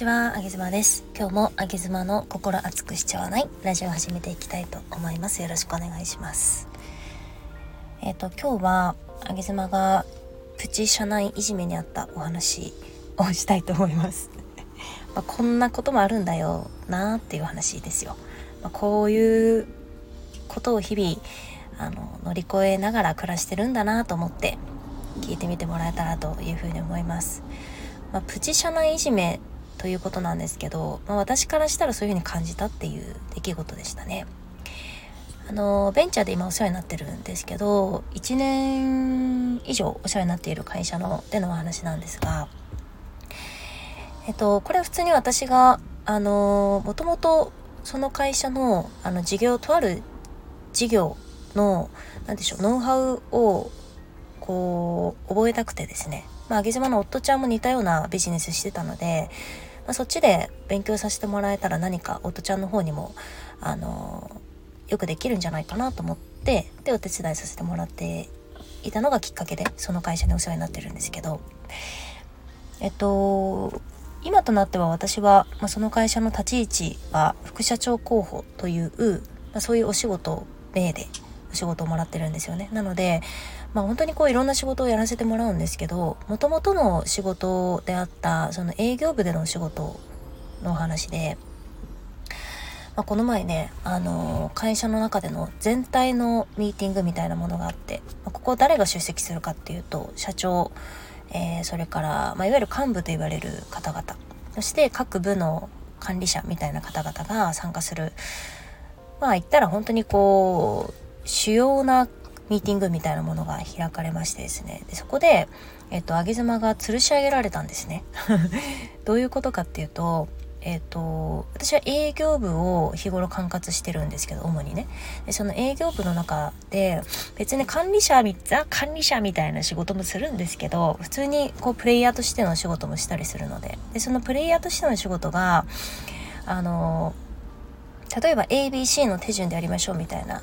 ちは、あげずまです。今日もあげずまの心熱くしちゃわないラジオを始めていきたいと思います。よろしくお願いします。えっ、ー、と、今日はあげずまがプチ社内いじめにあったお話をしたいと思います。まあ、こんなこともあるんだよなっていう話ですよ。まあ、こういうことを日々あの乗り越えながら暮らしてるんだなと思って聞いてみてもらえたらというふうに思います。まあ、プチ社内いじめということなんですけど、まあ、私からしたらそういうふうに感じたっていう出来事でしたね。あのベンチャーで今お世話になってるんですけど1年以上お世話になっている会社のでのお話なんですがえっとこれは普通に私があのもともとその会社のあの事業とある事業の何でしょうノウハウをこう覚えたくてですねまあ、上島の夫ちゃんも似たようなビジネスしてたので、まあ、そっちで勉強させてもらえたら何か夫ちゃんの方にもあのよくできるんじゃないかなと思ってでお手伝いさせてもらっていたのがきっかけでその会社にお世話になってるんですけどえっと今となっては私は、まあ、その会社の立ち位置は副社長候補という、まあ、そういうお仕事例でお仕事をもらってるんですよね。なので、まあ、本当にこういろんな仕事をやらせてもらうんですけどもともとの仕事であったその営業部での仕事の話で、まあ、この前ね、あの会社の中での全体のミーティングみたいなものがあって、ま、ここ誰が出席するかっていうと社長、えー、それから、まあ、いわゆる幹部と言われる方々そして各部の管理者みたいな方々が参加する。まあ言ったら本当にこう主要なミーティングみたいなものが開かれましてですね。でそこで、えっと、上げ妻が吊るし上げられたんですね。どういうことかっていうとえっと、私は営業部を日頃管轄してるんですけど主にね。でその営業部の中で別に管理者ザ管理者みたいな仕事もするんですけど普通にこうプレイヤーとしての仕事もしたりするので。でそのプレイヤーとしての仕事があの例えば ABC の手順でやりましょうみたいな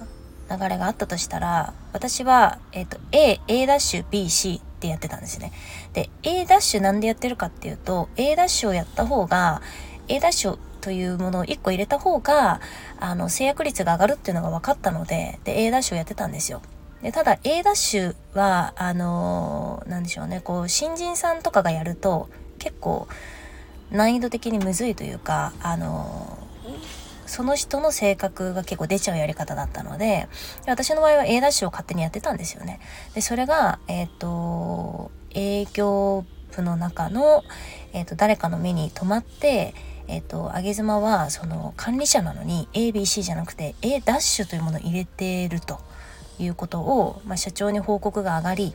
流れがあったとしたら、私は、えっ、ー、と、A、A ダッシュ、B、C ってやってたんですね。で、A ダッシュなんでやってるかっていうと、A ダッシュをやった方が、A ダッシュというものを1個入れた方が、あの、制約率が上がるっていうのが分かったので、で、A ダッシュをやってたんですよ。でただ A ダッシュは、あのー、なんでしょうね、こう、新人さんとかがやると、結構、難易度的にむずいというか、あのその人の性格が結構出ちゃうやり方だったので、私の場合は A ダッシュを勝手にやってたんですよね。で、それが、えっ、ー、と、営業部の中の、えっ、ー、と、誰かの目に留まって、えっ、ー、と、上げ妻は、その、管理者なのに ABC じゃなくて A ダッシュというものを入れてるということを、まあ、社長に報告が上がり、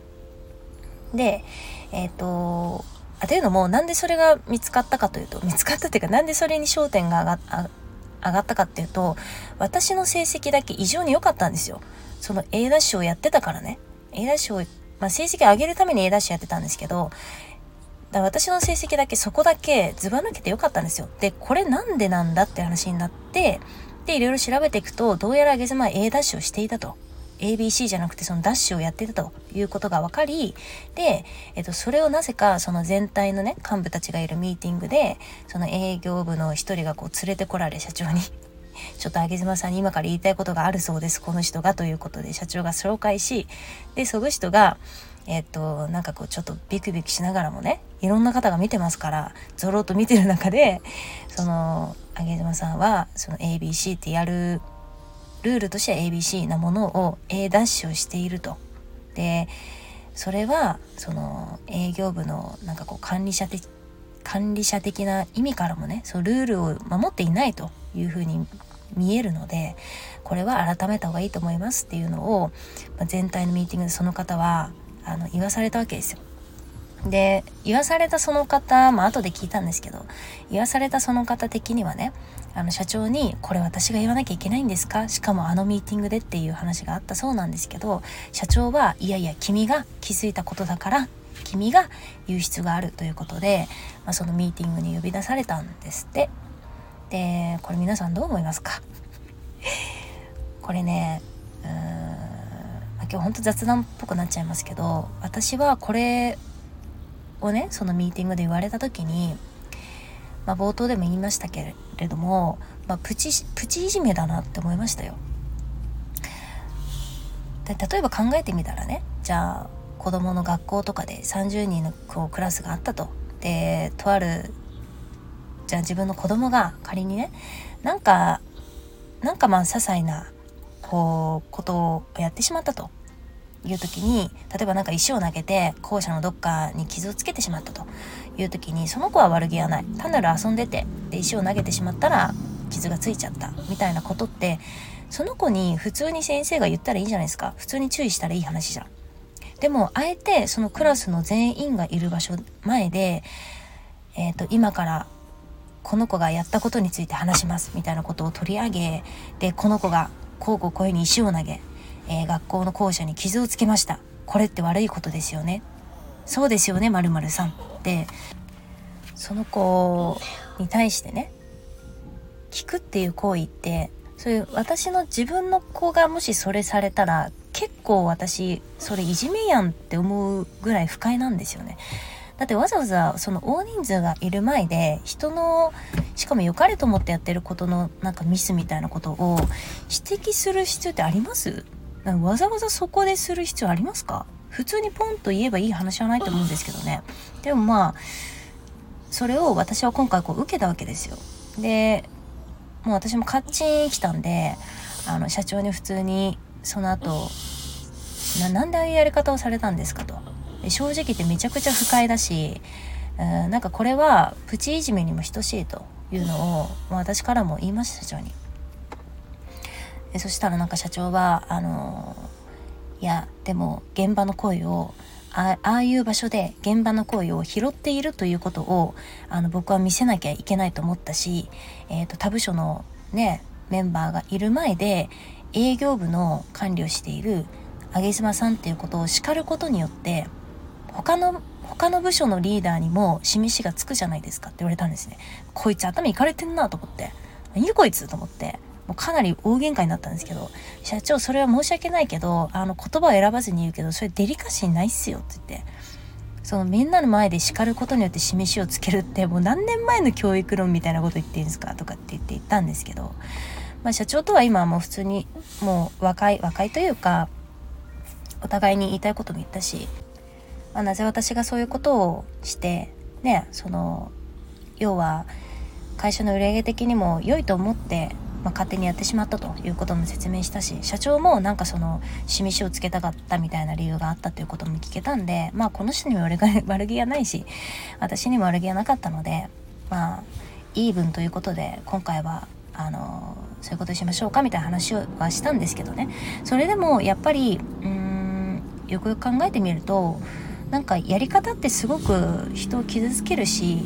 で、えっ、と、あというのも、なんでそれが見つかったかというと、見つかったっていうか、なんでそれに焦点が上がっ上がったかっていうと私の成績だけ異常に良かったんですよ。その A ダッシュをやってたからね。A ダッシュを、まあ、成績上げるために A ダッシュやってたんですけどだ私の成績だけそこだけずば抜けて良かったんですよ。でこれなんでなんだって話になってでいろいろ調べていくとどうやら上げ妻 A ダッシュをしていたと。ABC じゃなくてそのダッシュをやってたということが分かりで、えっと、それをなぜかその全体のね幹部たちがいるミーティングでその営業部の一人がこう連れてこられ社長に。ちょっと上妻さんに今から言いたいことがあるそうですこの人がということで社長が紹介しでその人がえっとなんかこうちょっとビクビクしながらもねいろんな方が見てますからぞろっと見てる中でその上妻さんはその ABC ってやるルールとしては ABC なものを A ダッシュをしていると。でそれはその営業部のなんかこう管理者的管理者的な意味からもねそのルールを守っていないというふうに見えるのでこれは改めた方がいいと思いますっていうのを、まあ、全体のミーティングでその方はあの言わされたわけですよ。で言わされたその方まあ後で聞いたんですけど言わされたその方的にはねあの社長に「これ私が言わなきゃいけないんですか？しかもあのミーティングで」っていう話があったそうなんですけど社長はいやいや君が気づいたことだから君が言う必要があるということで、まあ、そのミーティングに呼び出されたんですって。でこれ皆さんどう思いますか？これねうーん、今日ほんと雑談っぽくなっちゃいますけど私はこれをねそのミーティングで言われた時にまあ、冒頭でも言いましたけれども、まあ、プチプチいじめだなって思いましたよ。で例えば考えてみたらねじゃあ子どもの学校とかで30人のこうクラスがあったとでとあるじゃあ自分の子供が仮にねなんかなんかまあ些細なこうことをやってしまったという時に例えば何か石を投げて校舎のどっかに傷をつけてしまったと。いう時にその子は悪気はない。単なる遊んでてで石を投げてしまったら傷がついちゃった。みたいなことってその子に普通に先生が言ったらいいじゃないですか。普通に注意したらいい話じゃん。でもあえてそのクラスの全員がいる場所前で、えーと、今からこの子がやったことについて話します。みたいなことを取り上げでこの子がこうこうこういうふうに石を投げ、えー、学校の校舎に傷をつけました。これって悪いことですよね。そうですよねまるさん。ってその子に対してね聞くっていう行為ってそういう私の自分の子がもしそれされたら結構私それいじめやんって思うぐらい不快なんですよね。だってわざわざその大人数がいる前で人のしかも良かれと思ってやってることのなんかミスみたいなことを指摘する必要ってあります？わざわざそこでする必要ありますか？普通にポンと言えばいい話はないと思うんですけどね。でもまあそれを私は今回こう受けたわけですよ。でもう私もカッチン来たんであの社長に普通にその後ななんでああいうやり方をされたんですかと正直言ってめちゃくちゃ不快だしなんかこれはプチいじめにも等しいというのを、まあ、私からも言いました社長にでそしたらなんか社長はあのいやでも現場の声をああいう場所で現場の声を拾っているということをあの僕は見せなきゃいけないと思ったし、えーと他部署のねメンバーがいる前で営業部の管理をしている上妻さんっていうことを叱ることによって他の他の部署のリーダーにも示しがつくじゃないですかって言われたんですね。こいつ頭いかれてんなと思って。何こいつと思って。うかなり大喧嘩になったんですけど社長それは申し訳ないけどあの言葉を選ばずに言うけどそれデリカシーないっすよって言ってそのみんなの前で叱ることによって示しをつけるってもう何年前の教育論みたいなこと言ってんですか？とかって言って言ったんですけどまあ、社長とは今はもう普通にもう若い若いというかお互いに言いたいことも言ったし、まあ、なぜ私がそういうことをしてねその要は会社の売上的にも良いと思って、まあ、勝手にやってしまったということも説明したし社長もなんかその示しをつけたかったみたいな理由があったということも聞けたんでまあこの人にも悪気が ないし私にも悪気がなかったのでまあイーブンということで今回はあのそういうことにしましょうかみたいな話はしたんですけどね。それでもやっぱりうーんよくよく考えてみるとなんかやり方ってすごく人を傷つけるし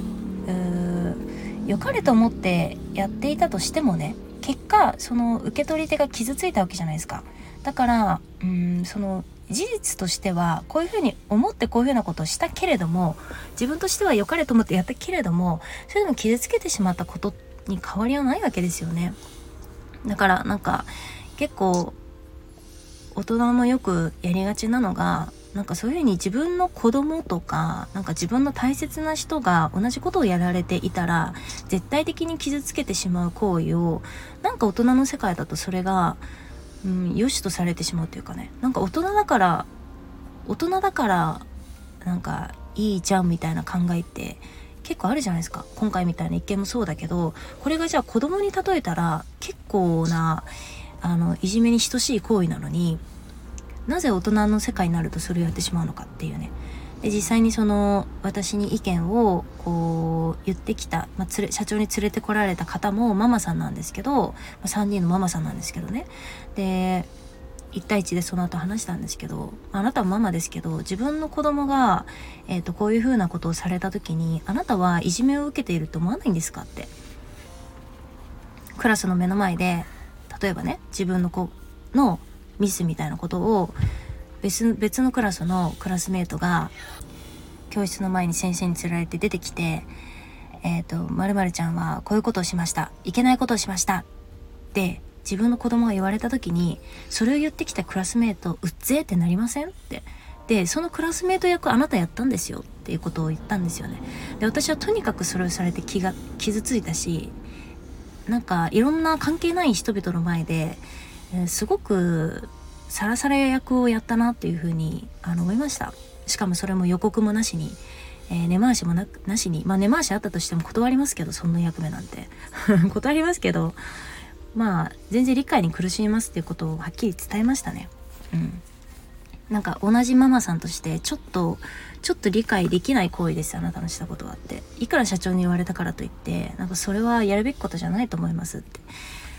良かれと思ってやっていたとしてもね結果その受け取り手が傷ついたわけじゃないですかだからうんその事実としてはこういうふうに思ってこういうふうなことをしたけれども自分としては良かれと思ってやったけれどもそれでも傷つけてしまったことに変わりはないわけですよね。だからなんか結構大人もよくやりがちなのがなんかそういうふうに自分の子供とかなんか自分の大切な人が同じことをやられていたら絶対的に傷つけてしまう行為をなんか大人の世界だとそれが、うん、良しとされてしまうというかね。なんか大人だから大人だからなんかいいじゃんみたいな考えって結構あるじゃないですか。今回みたいな一見もそうだけどこれがじゃあ子供に例えたら結構なあのいじめに等しい行為なのになぜ大人の世界になるとそれをやってしまうのかっていうね。で実際にその私に意見をこう言ってきた、まあ、れ社長に連れてこられた方もママさんなんですけど、まあ、3人のママさんなんですけどね。で1対1でその後話したんですけどあなたはママですけど自分の子供が、えーと、こういうふうなことをされた時にあなたはいじめを受けていると思わないんですかって。クラスの目の前で例えばね自分の子のミスみたいなことを別別のクラスのクラスメートが教室の前に先生に連れられて出てきて「えっ、ー、とまるちゃんはこういうことをしました。いけないことをしました」って自分の子供が言われた時にそれを言ってきたクラスメートうっぜってなりませんって。でそのクラスメート役あなたやったんですよっていうことを言ったんですよね。で私はとにかくそれをされて気が傷ついたしなんかいろんな関係ない人々の前で、え、すごくさらされ役をやったなっていうふうにあの思いました。しかもそれも予告もなしに、えー、根回しもななしにまあ根回しあったとしても断りますけどそんな役目なんて。断りますけどまあ全然理解に苦しみますっていうことをはっきり伝えましたね。うん。なんか同じママさんとしてちょっとちょっと理解できない行為ですあなたのしたことはって。いくら社長に言われたからといってなんかそれはやるべきことじゃないと思いますって。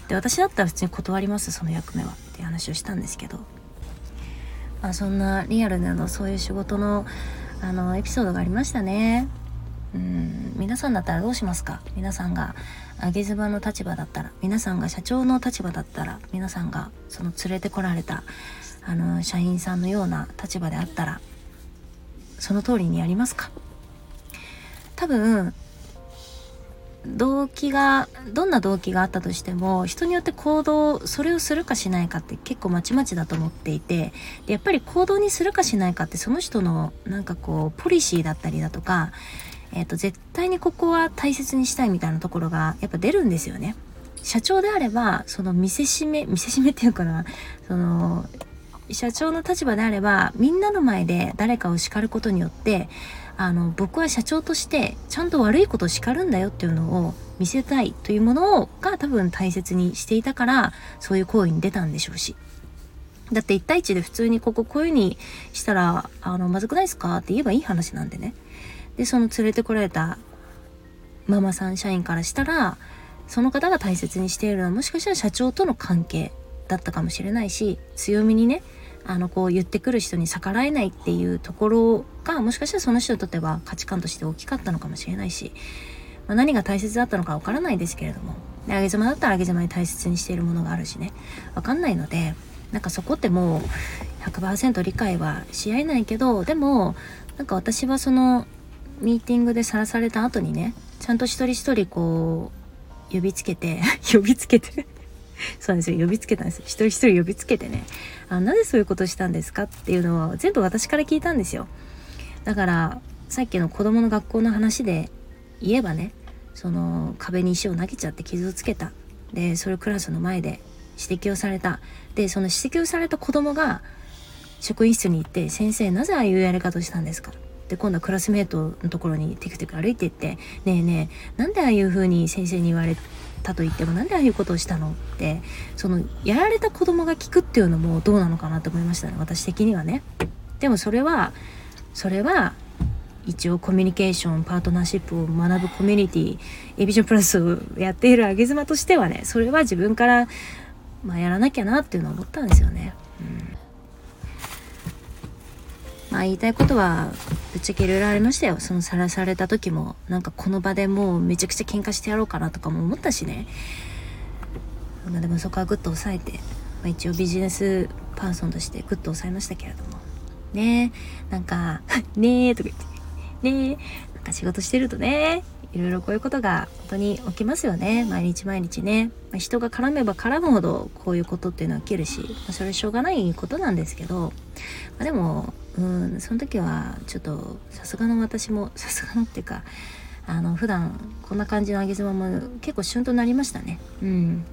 で私だったら普通に断りますその役目はっていう話をしたんですけど、まあ、そんなリアルなのそういう仕事のあのエピソードがありましたね。うん皆さんだったらどうしますか？皆さんが上げ妻の立場だったら皆さんが社長の立場だったら皆さんがその連れてこられたあの社員さんのような立場であったらその通りにやりますか？多分動機がどんな動機があったとしても人によって行動それをするかしないかって結構まちまちだと思っていてでやっぱり行動にするかしないかってその人のなんかこうポリシーだったりだとか、えーと、絶対にここは大切にしたいみたいなところがやっぱ出るんですよね。社長であればその見せしめ見せしめっていうかなその社長の立場であればみんなの前で誰かを叱ることによってあの僕は社長としてちゃんと悪いことを叱るんだよっていうのを見せたいというものが多分大切にしていたからそういう行為に出たんでしょうし。だって1対1で普通にこここういう風にしたらあのまずくないですかって言えばいい話なんでね。でその連れてこられたママさん社員からしたらその方が大切にしているのはもしかしたら社長との関係だったかもしれないし強みにねあのこう言ってくる人に逆らえないっていうところがもしかしたらその人にとっては価値観として大きかったのかもしれないし、まあ、何が大切だったのかわからないですけれどもで上げ妻だったら上げ妻に大切にしているものがあるしね。わかんないのでなんかそこってもう100%理解はし合えないけどでもなんか私はそのミーティングでさらされた後にねちゃんと一人一人こう呼びつけて 呼びつけて そうなんですよ。呼びつけたんです。一人一人呼びつけてね。あなぜそういうことしたんですかっていうのは全部私から聞いたんですよ。だからさっきの子供の学校の話で言えばねその壁に石を投げちゃって傷をつけた。でそれをクラスの前で指摘をされた。でその指摘をされた子供が職員室に行って「先生なぜああいうやり方をしたんですか?」で今度はクラスメートのところにテクテク歩いていって「ねえねえなんでああいう風に先生に言われたと言ってもなんでああいうことをしたのってそのやられた子供が聞くっていうのもどうなのかなと思いましたね私的にはね。でもそれはそれは一応コミュニケーションパートナーシップを学ぶコミュニティエビジョンプラスをやっているあげ妻としてはねそれは自分からまあやらなきゃなっていうのを思ったんですよね、うん。まあ言いたいことはぶっちゃけいろいろありましたよ。そのさらされた時も、なんかこの場でもうめちゃくちゃ喧嘩してやろうかなとかも思ったしね。まあでもそこはグッと抑えて、まあ、一応ビジネスパーソンとしてグッと抑えましたけれども。ねえ、なんか、ねえとか言って、ねえ、なんか仕事してるとね、いろいろこういうことが本当に起きますよね毎日毎日ね、まあ、人が絡めば絡むほどこういうことっていうのは起きるし、まあ、それはしょうがないことなんですけど、まあ、でもうんその時はちょっとさすがの私も さすがのっていうかあの普段こんな感じの上げ妻も結構旬となりましたね。うん。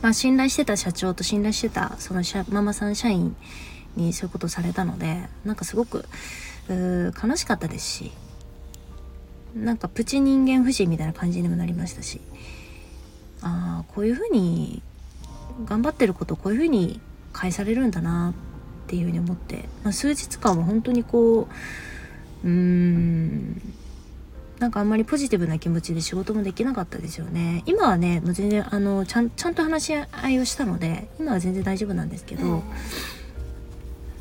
まあ信頼してた社長と信頼してたそのママさん社員にそういうことされたのでなんかすごく悲しかったですしなんかプチ人間不信みたいな感じにもなりましたしああこういう風に頑張ってることこういう風に返されるんだなっていう風に思って、まあ、数日間は本当にこううーんなんかあんまりポジティブな気持ちで仕事もできなかったですよね。今はねもう全然あのちゃんちゃんと話し合いをしたので今は全然大丈夫なんですけど、うん、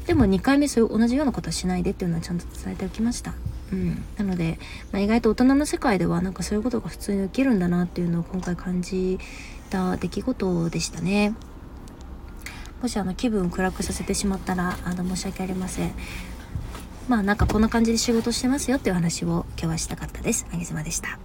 でも2回目そういう同じようなことはしないでっていうのはちゃんと伝えておきました。うん、なので、まあ、意外と大人の世界ではなんかそういうことが普通に起きるんだなっていうのを今回感じた出来事でしたね。もしあの気分を暗くさせてしまったらあの申し訳ありません。まあなんかこんな感じで仕事してますよっていう話を今日はしたかったです。あげずまでした。